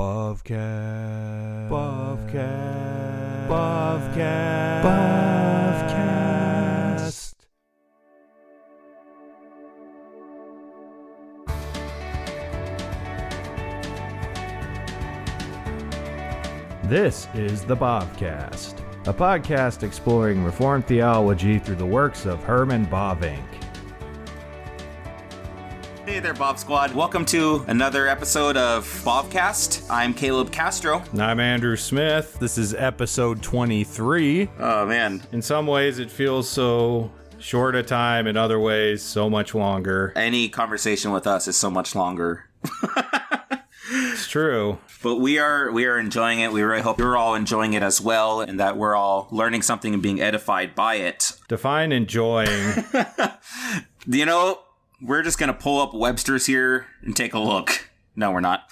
Bovcast. Bovcast. Bovcast. Bovcast. This is the Bobcast, a podcast exploring Reformed theology through the works of Herman Bavinck. Hey there, Bob Squad. Welcome to another episode of Bobcast. I'm Caleb Castro. And I'm Andrew Smith. This is episode 23. Oh, man. In some ways, it feels so short a time, in other ways, so much longer. Any conversation with us is so much longer. It's true. But we are we are enjoying it. We really hope you're all enjoying it as well and that we're all learning something and being edified by it. Define enjoying. You know, we're just going to pull up Webster's here and take a look. No, we're not.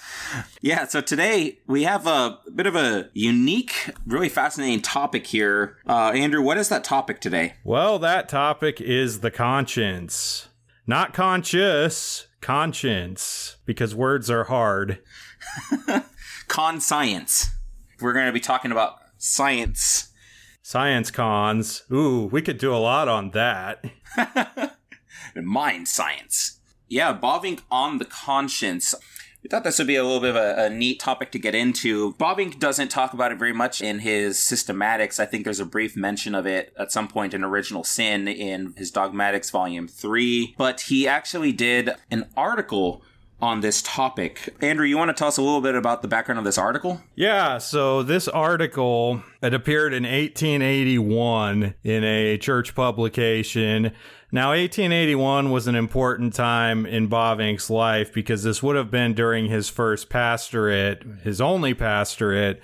Yeah, so today we have a bit of a unique, really fascinating topic here. Uh, Andrew, what is that topic today? well, that topic is the conscience. Not conscious, conscience, because words are hard. Con science. We're going to be talking about science. Science cons. Ooh, we could do a lot on that. mind science. Yeah, Bavinck on the conscience. We thought this would be a little bit of a, a, neat topic to get into. Bavinck doesn't talk about it very much in his systematics. I think there's a brief mention of it at some point in Original Sin in his Dogmatics Volume 3, but he actually did an article on this topic. Andrew, you want to tell us a little bit about the background of this article? Yeah, so this article it appeared in 1881 in a church publication. Now, 1881 was an important time in Bob Bavinck's life because this would have been during his first pastorate, his only pastorate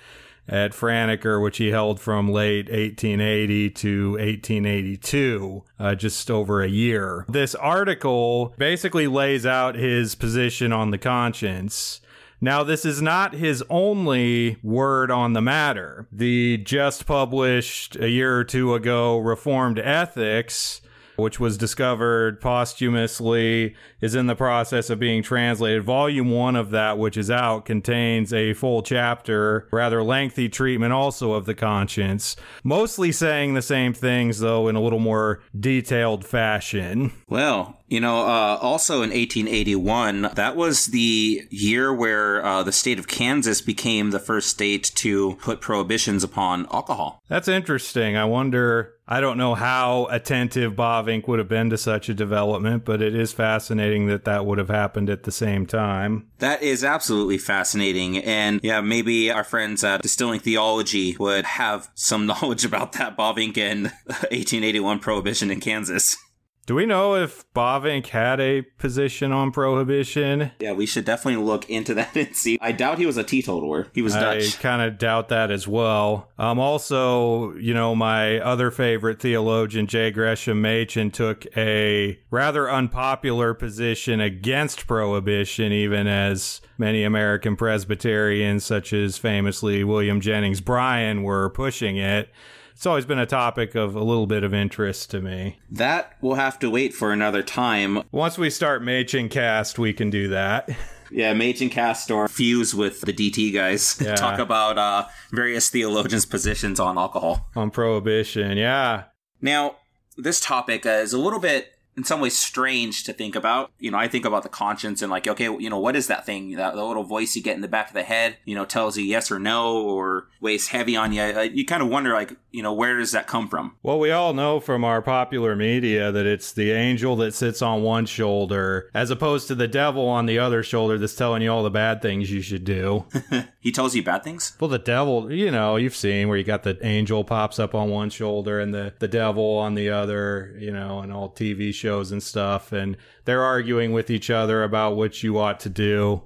at Franeker, which he held from late 1880 to 1882, uh, just over a year. This article basically lays out his position on the conscience. Now, this is not his only word on the matter. The just published a year or two ago Reformed Ethics which was discovered posthumously, is in the process of being translated. Volume one of that, which is out, contains a full chapter, rather lengthy treatment also of the conscience, mostly saying the same things, though, in a little more detailed fashion. Well, you know, uh, also in 1881, that was the year where uh, the state of Kansas became the first state to put prohibitions upon alcohol. That's interesting. I wonder. I don't know how attentive Bavinck would have been to such a development, but it is fascinating that that would have happened at the same time. That is absolutely fascinating. And yeah, maybe our friends at Distilling Theology would have some knowledge about that Bavinck and 1881 prohibition in Kansas. Do we know if Bavinck had a position on prohibition? Yeah, we should definitely look into that and see. I doubt he was a teetotaler. He was Dutch. I kind of doubt that as well. Um, also, you know, my other favorite theologian, J. Gresham Machen, took a rather unpopular position against prohibition, even as many American Presbyterians, such as famously William Jennings Bryan, were pushing it it's always been a topic of a little bit of interest to me. That will have to wait for another time. Once we start Machen Cast, we can do that. Yeah, Machen Cast or fuse with the DT guys. Yeah. Talk about uh, various theologians' positions on alcohol. On prohibition, yeah. Now, this topic is a little bit in some ways strange to think about. You know, I think about the conscience and like, okay, you know, what is that thing? That the little voice you get in the back of the head, you know, tells you yes or no or weighs heavy on you. Uh, you kind of wonder, like, you know, where does that come from? Well, we all know from our popular media that it's the angel that sits on one shoulder as opposed to the devil on the other shoulder that's telling you all the bad things you should do. he tells you bad things? Well, the devil, you know, you've seen where you got the angel pops up on one shoulder and the, the devil on the other, you know, and all TV shows and stuff, and they're arguing with each other about what you ought to do.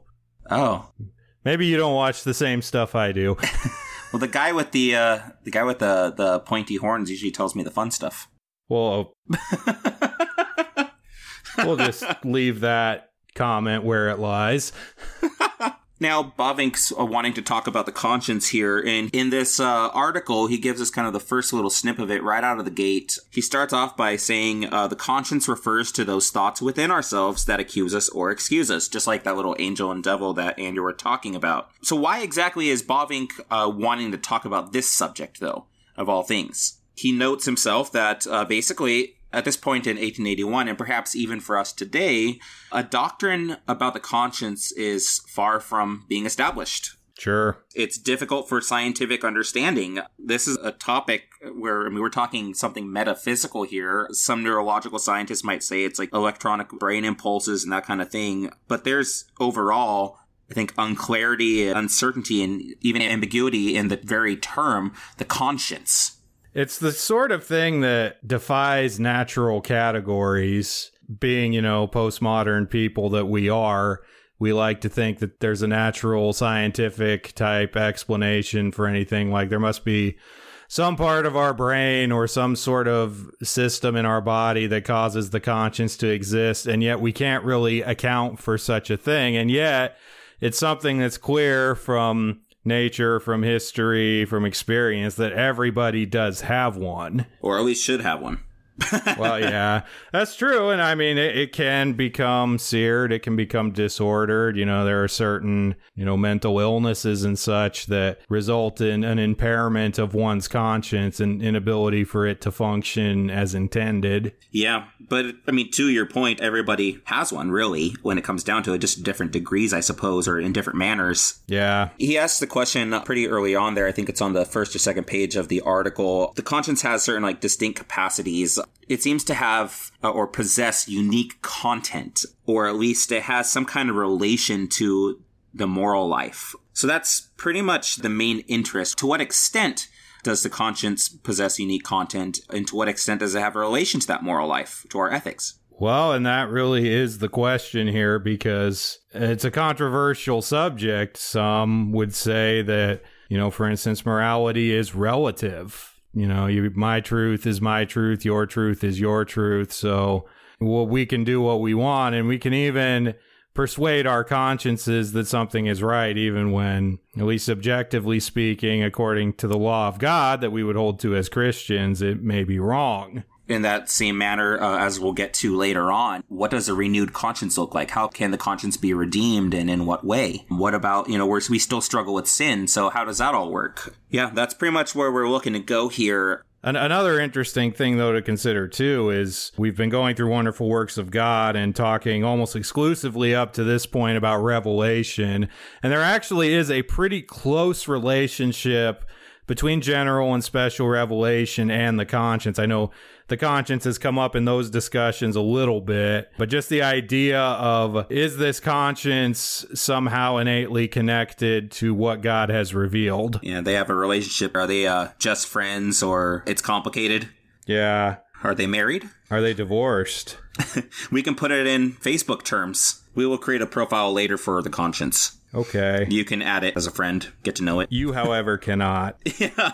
Oh, maybe you don't watch the same stuff I do. well, the guy with the uh, the guy with the the pointy horns usually tells me the fun stuff. Well, we'll just leave that comment where it lies. Now, Bavinck's uh, wanting to talk about the conscience here, and in this uh, article, he gives us kind of the first little snip of it right out of the gate. He starts off by saying uh, the conscience refers to those thoughts within ourselves that accuse us or excuse us, just like that little angel and devil that Andrew were talking about. So, why exactly is Bavinck uh, wanting to talk about this subject, though, of all things? He notes himself that uh, basically at this point in 1881, and perhaps even for us today, a doctrine about the conscience is far from being established. Sure. It's difficult for scientific understanding. This is a topic where I mean, we're talking something metaphysical here. Some neurological scientists might say it's like electronic brain impulses and that kind of thing. But there's overall, I think, unclarity, uncertainty, and even ambiguity in the very term, the conscience. It's the sort of thing that defies natural categories. Being, you know, postmodern people that we are, we like to think that there's a natural scientific type explanation for anything. Like there must be some part of our brain or some sort of system in our body that causes the conscience to exist. And yet we can't really account for such a thing. And yet it's something that's clear from nature, from history, from experience that everybody does have one. Or at least should have one. Well, yeah, that's true. And I mean, it, it, can become seared, it can become disordered. You know, there are certain, you know, mental illnesses and such that result in an impairment of one's conscience and inability for it to function as intended. Yeah. But I mean, to your point, everybody has one, really, when it comes down to it, just different degrees, I suppose, or in different manners. Yeah. He asks the question pretty early on there. I think it's on the first or second page of the article. The conscience has certain, like, distinct capacities it seems to have uh, or possess unique content, or at least it has some kind of relation to the moral life. So that's pretty much the main interest. To what extent does the conscience possess unique content, and to what extent does it have a relation to that moral life, to our ethics? Well, and that really is the question here because it's a controversial subject. Some would say that, you know, for instance, morality is relative you know, you, my truth is my truth, your truth is your truth. So well, we can do what we want, and we can even persuade our consciences that something is right, even when, at least objectively speaking, according to the law of God that we would hold to as Christians, it may be wrong in that same manner, uh, as we'll get to later on, what does a renewed conscience look like? How can the conscience be redeemed and in what way? What about, you know, where we still struggle with sin. So how does that all work? Yeah, that's pretty much where we're looking to go here. Another interesting thing, though, to consider too is we've been going through wonderful works of God and talking almost exclusively up to this point about revelation. And there actually is a pretty close relationship between general and special revelation and the conscience. I know the conscience has come up in those discussions a little bit, but just the idea of is this conscience somehow innately connected to what God has revealed? Yeah, they have a relationship. Are they uh, just friends or it's complicated? Yeah. Are they married? Are they divorced? we can put it in Facebook terms. We will create a profile later for the conscience. Okay. You can add it as a friend, get to know it. You, however, cannot. yeah.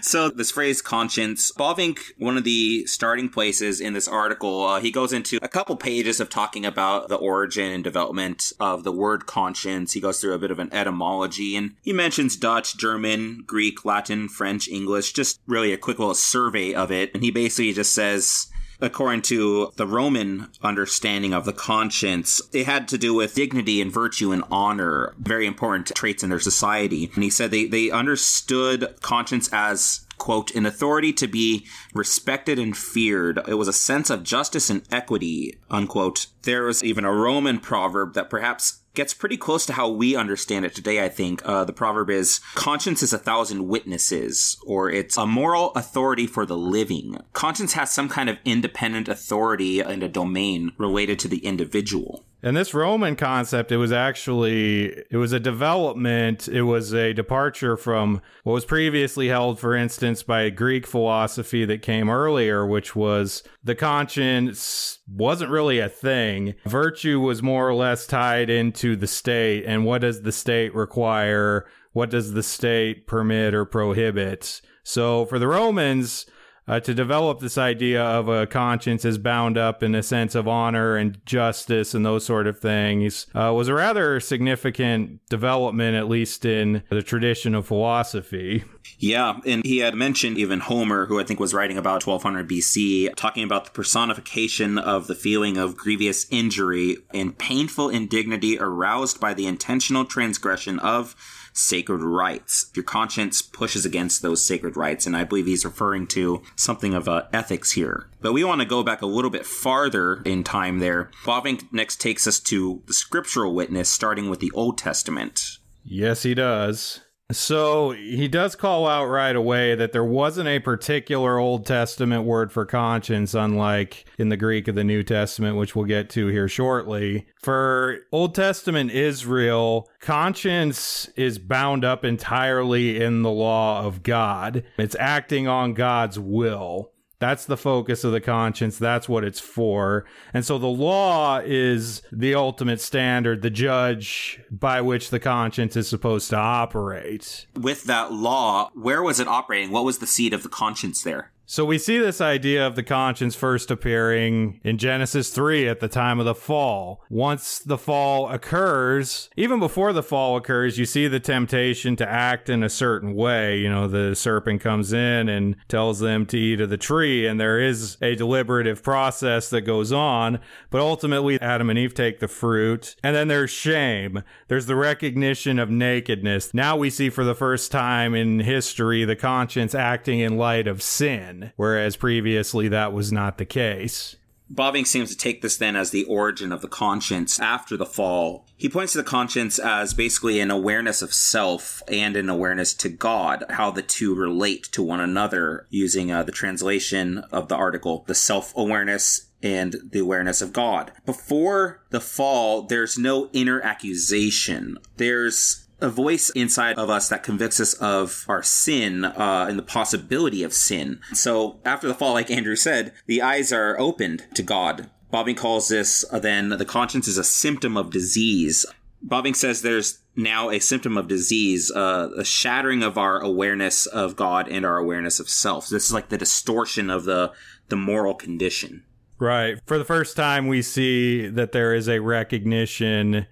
So, this phrase conscience, Bavinck, one of the starting places in this article, uh, he goes into a couple pages of talking about the origin and development of the word conscience. He goes through a bit of an etymology and he mentions Dutch, German, Greek, Latin, French, English, just really a quick little survey of it. And he basically just says, according to the Roman understanding of the conscience, it had to do with dignity and virtue and honor, very important traits in their society. And he said they, they understood conscience as quote, an authority to be respected and feared. It was a sense of justice and equity, unquote. There was even a Roman proverb that perhaps gets pretty close to how we understand it today, I think. Uh, the proverb is conscience is a thousand witnesses, or it's a moral authority for the living. Conscience has some kind of independent authority and a domain related to the individual. And this Roman concept, it was actually it was a development. It was a departure from what was previously held, for instance, by Greek philosophy that came earlier, which was the conscience wasn't really a thing. Virtue was more or less tied into the state, and what does the state require? What does the state permit or prohibit? So for the Romans, uh, to develop this idea of a conscience as bound up in a sense of honor and justice and those sort of things uh, was a rather significant development, at least in the tradition of philosophy. Yeah, and he had mentioned even Homer, who I think was writing about 1200 BC, talking about the personification of the feeling of grievous injury and painful indignity aroused by the intentional transgression of sacred rights. Your conscience pushes against those sacred rights, and I believe he's referring to something of uh, ethics here. But we want to go back a little bit farther in time there. Bavinck next takes us to the scriptural witness, starting with the Old Testament. Yes, he does. So he does call out right away that there wasn't a particular Old Testament word for conscience, unlike in the Greek of the New Testament, which we'll get to here shortly. For Old Testament Israel, conscience is bound up entirely in the law of God, it's acting on God's will. That's the focus of the conscience. That's what it's for. And so the law is the ultimate standard, the judge by which the conscience is supposed to operate. With that law, where was it operating? What was the seat of the conscience there? So we see this idea of the conscience first appearing in Genesis 3 at the time of the fall. Once the fall occurs, even before the fall occurs, you see the temptation to act in a certain way. You know, the serpent comes in and tells them to eat of the tree, and there is a deliberative process that goes on, but ultimately Adam and Eve take the fruit. And then there's shame. There's the recognition of nakedness. Now we see for the first time in history the conscience acting in light of sin whereas previously that was not the case. Bavinck seems to take this then as the origin of the conscience after the fall. He points to the conscience as basically an awareness of self and an awareness to God, how the two relate to one another, using uh, the translation of the article, the self awareness and the awareness of God. Before the fall, there's no inner accusation. There's a voice inside of us that convicts us of our sin uh, and the possibility of sin. So after the fall, like Andrew said, the eyes are opened to God. Bavinck calls this uh, then the conscience is a symptom of disease. Bavinck says there's now a symptom of disease, uh, a shattering of our awareness of God and our awareness of self. So this is like the distortion of the the moral condition. Right. For the first time, we see that there is a recognition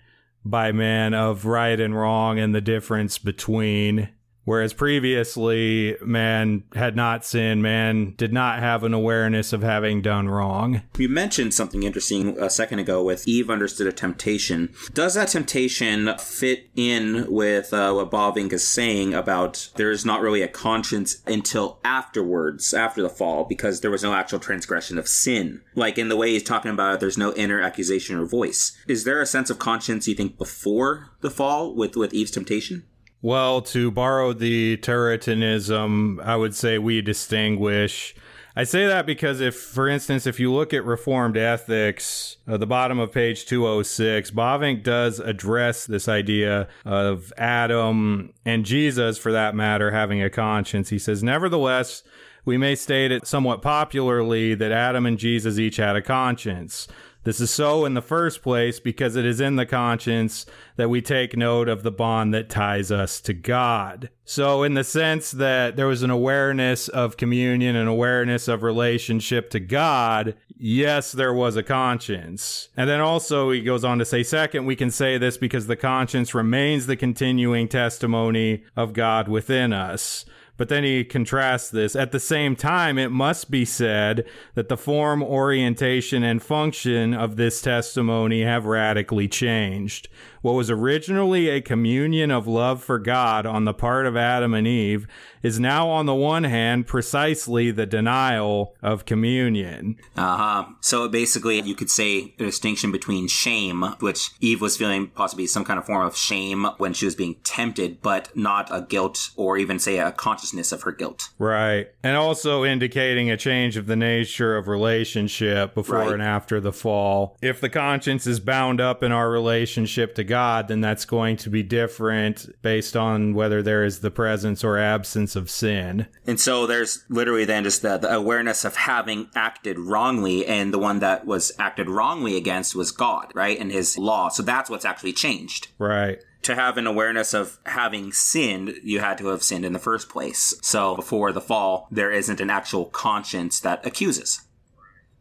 by man of right and wrong and the difference between Whereas previously, man had not sinned, man did not have an awareness of having done wrong. You mentioned something interesting a second ago with Eve understood a temptation. Does that temptation fit in with uh, what Bavinck is saying about there is not really a conscience until afterwards, after the fall, because there was no actual transgression of sin? Like in the way he's talking about it, there's no inner accusation or voice. Is there a sense of conscience, you think, before the fall with, with Eve's temptation? Well, to borrow the Turretinism, I would say we distinguish. I say that because if, for instance, if you look at Reformed ethics, at the bottom of page 206, Bavinck does address this idea of Adam and Jesus, for that matter, having a conscience. He says, Nevertheless, we may state it somewhat popularly that Adam and Jesus each had a conscience. This is so in the first place because it is in the conscience that we take note of the bond that ties us to God. So, in the sense that there was an awareness of communion, an awareness of relationship to God, yes, there was a conscience. And then also, he goes on to say, second, we can say this because the conscience remains the continuing testimony of God within us. But then he contrasts this. At the same time, it must be said that the form, orientation, and function of this testimony have radically changed. What was originally a communion of love for God on the part of Adam and Eve is now, on the one hand, precisely the denial of communion. Uh huh. So basically, you could say a distinction between shame, which Eve was feeling possibly some kind of form of shame when she was being tempted, but not a guilt or even say a consciousness of her guilt. Right. And also indicating a change of the nature of relationship before right. and after the fall. If the conscience is bound up in our relationship to God, God, then that's going to be different based on whether there is the presence or absence of sin. And so there's literally then just the, the awareness of having acted wrongly, and the one that was acted wrongly against was God, right? And his law. So that's what's actually changed. Right to have an awareness of having sinned, you had to have sinned in the first place. So before the fall, there isn't an actual conscience that accuses.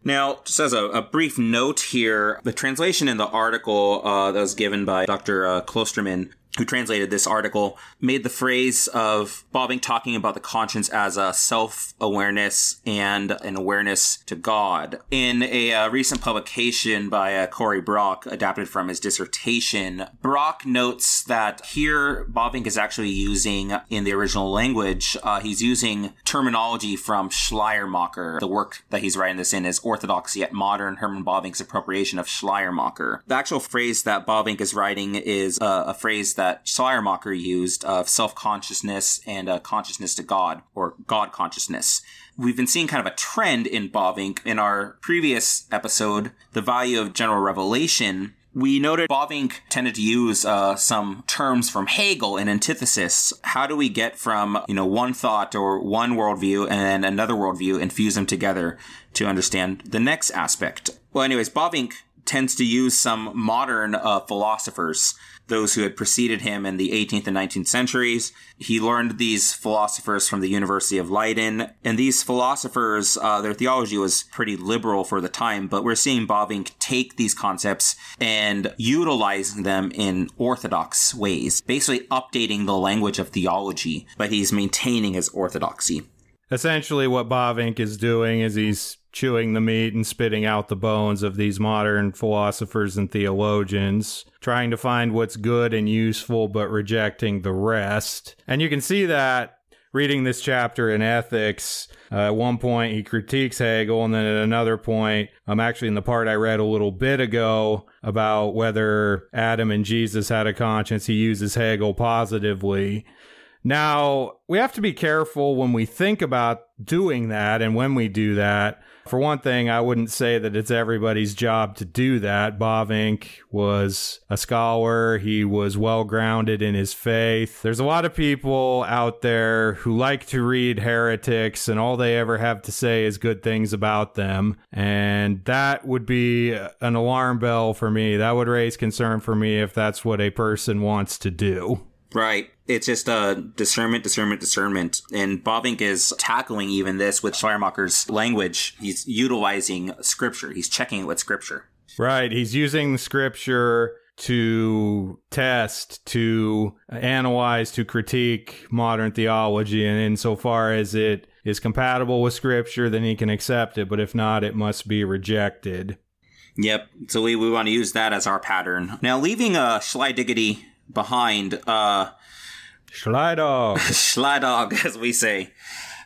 Now, just as a, a, brief note here, the translation in the article uh, that was given by Dr. Uh, Kloosterman who translated this article, made the phrase of Bavinck talking about the conscience as a self awareness and an awareness to God. In a uh, recent publication by uh, Cory Brock, adapted from his dissertation, Brock notes that here Bavinck is actually using, in the original language, uh, he's using terminology from Schleiermacher. The work that he's writing this in is Orthodox yet Modern, Herman Bavinck's appropriation of Schleiermacher. The actual phrase that Bavinck is writing is uh, a phrase that that Schleiermacher used of self consciousness and uh, consciousness to God or God consciousness. We've been seeing kind of a trend in Bavinck. In our previous episode, The Value of General Revelation, we noted Bavinck tended to use uh, some terms from Hegel in antithesis. How do we get from you know one thought or one worldview and another worldview and fuse them together to understand the next aspect? Well, anyways, Bavinck tends to use some modern uh, philosophers those who had preceded him in the 18th and 19th centuries. He learned these philosophers from the University of Leiden, and these philosophers, uh, their theology was pretty liberal for the time, but we're seeing Bavinck take these concepts and utilizing them in orthodox ways, basically updating the language of theology, but he's maintaining his orthodoxy. Essentially, what Bavinck is doing is he's chewing the meat and spitting out the bones of these modern philosophers and theologians, trying to find what's good and useful, but rejecting the rest. And you can see that reading this chapter in Ethics. Uh, at one point, he critiques Hegel, and then at another point, I'm actually in the part I read a little bit ago about whether Adam and Jesus had a conscience, he uses Hegel positively. Now, we have to be careful when we think about doing that and when we do that for one thing, I wouldn't say that it's everybody's job to do that. Bavinck was a scholar. He was well grounded in his faith. There's a lot of people out there who like to read heretics and all they ever have to say is good things about them. And that would be an alarm bell for me. That would raise concern for me if that's what a person wants to do. Right. It's just a uh, discernment, discernment, discernment. And Bavinck is tackling even this with Schleiermacher's language. He's utilizing scripture. He's checking it with scripture. Right. He's using scripture to test, to analyze, to critique modern theology. And insofar as it is compatible with scripture, then he can accept it. But if not, it must be rejected. Yep. So we, we want to use that as our pattern. Now, leaving uh, Schleidiggity behind, uh, Schleidog. Schleidog, as we say.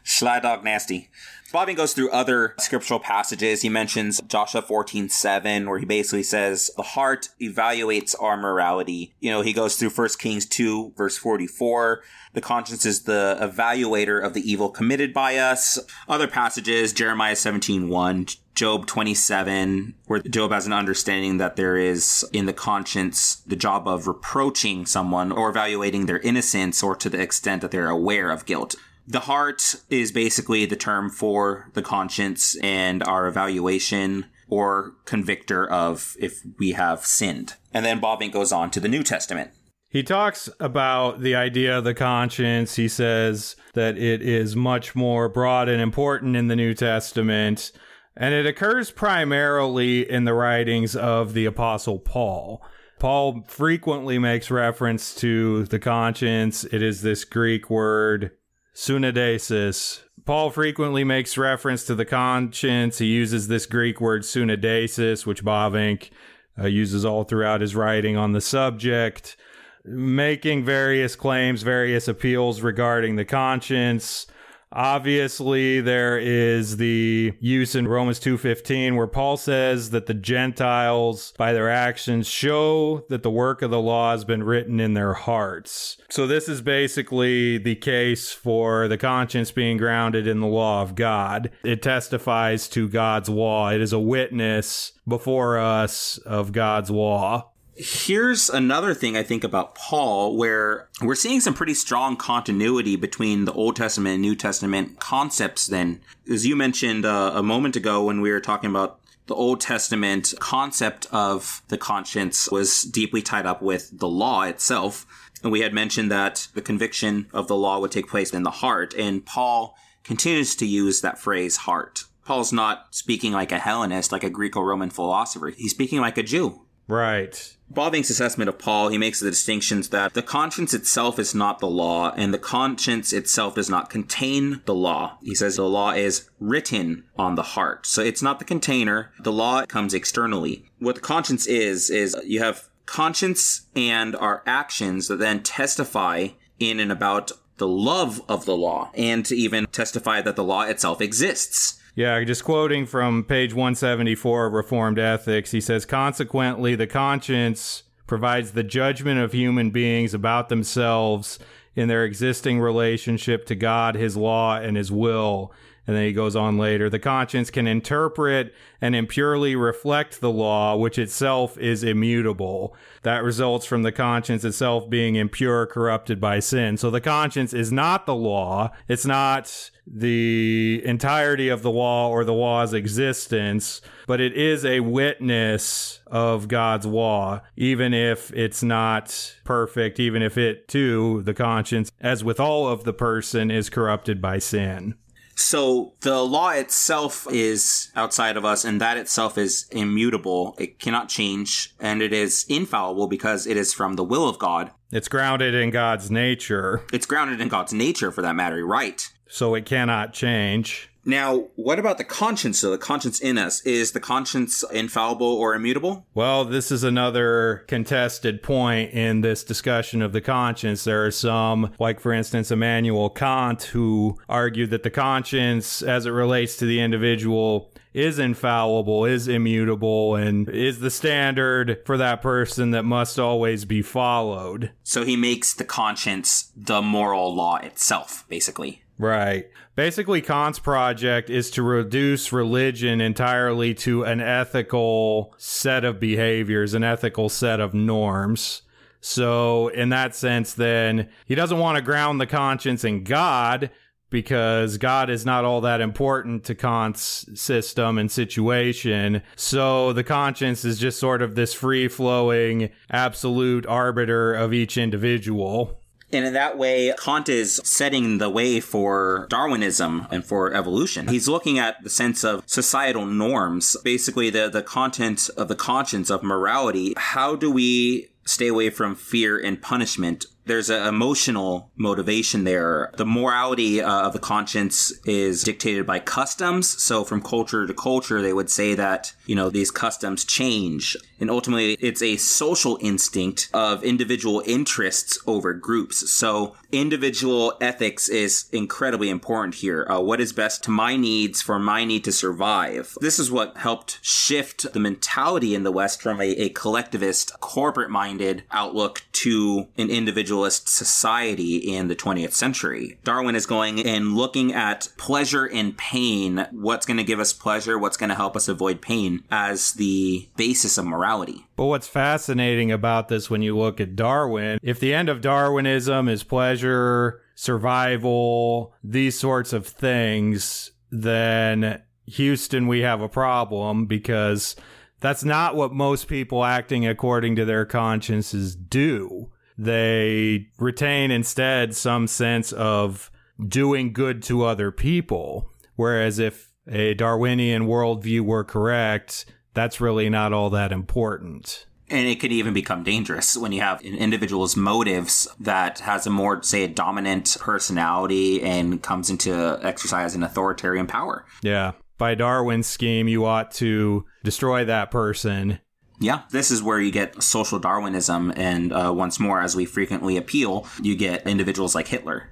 Schleidog nasty. Bavinck goes through other scriptural passages. He mentions Joshua 14, 7, where he basically says, the heart evaluates our morality. You know, he goes through 1 Kings 2, verse 44. The conscience is the evaluator of the evil committed by us. Other passages, Jeremiah 17, 1, Job 27, where Job has an understanding that there is in the conscience the job of reproaching someone or evaluating their innocence or to the extent that they're aware of guilt. The heart is basically the term for the conscience and our evaluation or convictor of if we have sinned. And then Bavinck goes on to the New Testament. He talks about the idea of the conscience. He says that it is much more broad and important in the New Testament and it occurs primarily in the writings of the Apostle Paul. Paul frequently makes reference to the conscience. It is this Greek word, syneidesis. Paul frequently makes reference to the conscience. He uses this Greek word, sunadesis, which Bavinck uh, uses all throughout his writing on the subject, making various claims, various appeals regarding the conscience. Obviously, there is the use in Romans 2:15 where Paul says that the Gentiles by their actions show that the work of the law has been written in their hearts. So this is basically the case for the conscience being grounded in the law of God. It testifies to God's law. It is a witness before us of God's law. Here's another thing I think about Paul, where we're seeing some pretty strong continuity between the Old Testament and New Testament concepts. Then, as you mentioned uh, a moment ago when we were talking about the Old Testament concept of the conscience was deeply tied up with the law itself. And we had mentioned that the conviction of the law would take place in the heart. And Paul continues to use that phrase heart. Paul's not speaking like a Hellenist, like a Greco Roman philosopher. He's speaking like a Jew. Right. Bavinck's assessment of Paul, he makes the distinctions that the conscience itself is not the law, and the conscience itself does not contain the law. He says the law is written on the heart. So it's not the container. The law comes externally. What the conscience is, is you have conscience and our actions that then testify in and about the love of the law, and to even testify that the law itself exists. Yeah, just quoting from page 174 of Reformed Ethics, he says, Consequently, the conscience provides the judgment of human beings about themselves in their existing relationship to God, His law, and His will. And then he goes on later the conscience can interpret and impurely reflect the law, which itself is immutable. That results from the conscience itself being impure, corrupted by sin. So the conscience is not the law. It's not the entirety of the law or the law's existence, but it is a witness of God's law, even if it's not perfect, even if it too, the conscience, as with all of the person, is corrupted by sin. So the law itself is outside of us, and that itself is immutable. It cannot change, and it is infallible because it is from the will of God. It's grounded in God's nature. It's grounded in God's nature, for that matter, right? So it cannot change. Now, what about the conscience? So the conscience in us is the conscience infallible or immutable? Well, this is another contested point in this discussion of the conscience. There are some, like for instance, Immanuel Kant, who argued that the conscience, as it relates to the individual, is infallible, is immutable, and is the standard for that person that must always be followed. So he makes the conscience the moral law itself, basically. Right. Basically, Kant's project is to reduce religion entirely to an ethical set of behaviors, an ethical set of norms. So, in that sense, then, he doesn't want to ground the conscience in God because God is not all that important to Kant's system and situation. So, the conscience is just sort of this free flowing, absolute arbiter of each individual. And in that way, Kant is setting the way for Darwinism and for evolution. He's looking at the sense of societal norms, basically the, the content of the conscience of morality. How do we stay away from fear and punishment there's an emotional motivation there. The morality uh, of the conscience is dictated by customs. So from culture to culture, they would say that, you know, these customs change. And ultimately, it's a social instinct of individual interests over groups. So individual ethics is incredibly important here. Uh, what is best to my needs for my need to survive? This is what helped shift the mentality in the West from a, a collectivist, corporate minded outlook to an individual individualist society in the 20th century. Darwin is going and looking at pleasure and pain, what's going to give us pleasure, what's going to help us avoid pain as the basis of morality. But what's fascinating about this when you look at Darwin, if the end of Darwinism is pleasure, survival, these sorts of things, then Houston, we have a problem because that's not what most people acting according to their consciences do they retain instead some sense of doing good to other people. Whereas if a Darwinian worldview were correct, that's really not all that important. And it could even become dangerous when you have an individual's motives that has a more, say, a dominant personality and comes into exercise an authoritarian power. Yeah. By Darwin's scheme, you ought to destroy that person yeah, this is where you get social Darwinism, and uh, once more, as we frequently appeal, you get individuals like Hitler.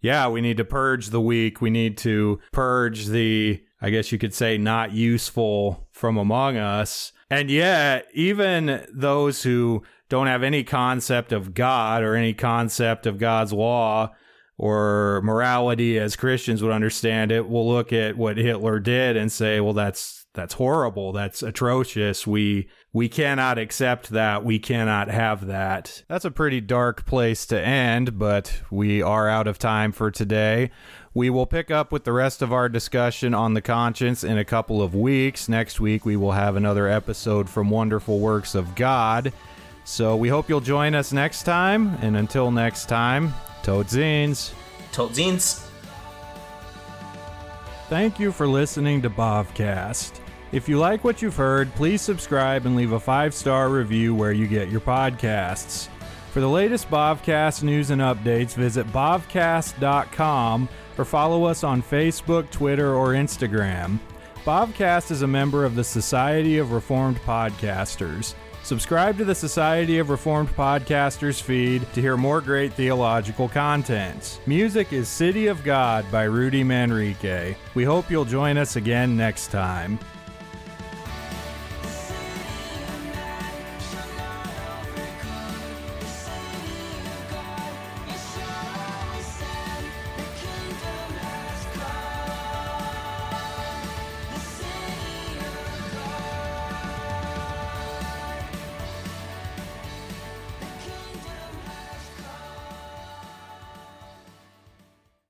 Yeah, we need to purge the weak. We need to purge the, I guess you could say, not useful from among us. And yet, even those who don't have any concept of God or any concept of God's law or morality as Christians would understand it will look at what Hitler did and say, well, that's that's horrible. That's atrocious. We we cannot accept that. We cannot have that. That's a pretty dark place to end, but we are out of time for today. We will pick up with the rest of our discussion on the conscience in a couple of weeks. Next week, we will have another episode from Wonderful Works of God. So we hope you'll join us next time. And until next time, Tot ziens. Tot ziens. Thank you for listening to Bovcast. If you like what you've heard, please subscribe and leave a five star review where you get your podcasts. For the latest Bovcast news and updates, visit bobcast.com or follow us on Facebook, Twitter, or Instagram. Bobcast is a member of the Society of Reformed Podcasters. Subscribe to the Society of Reformed Podcasters feed to hear more great theological content. Music is City of God by Rudy Manrique. We hope you'll join us again next time.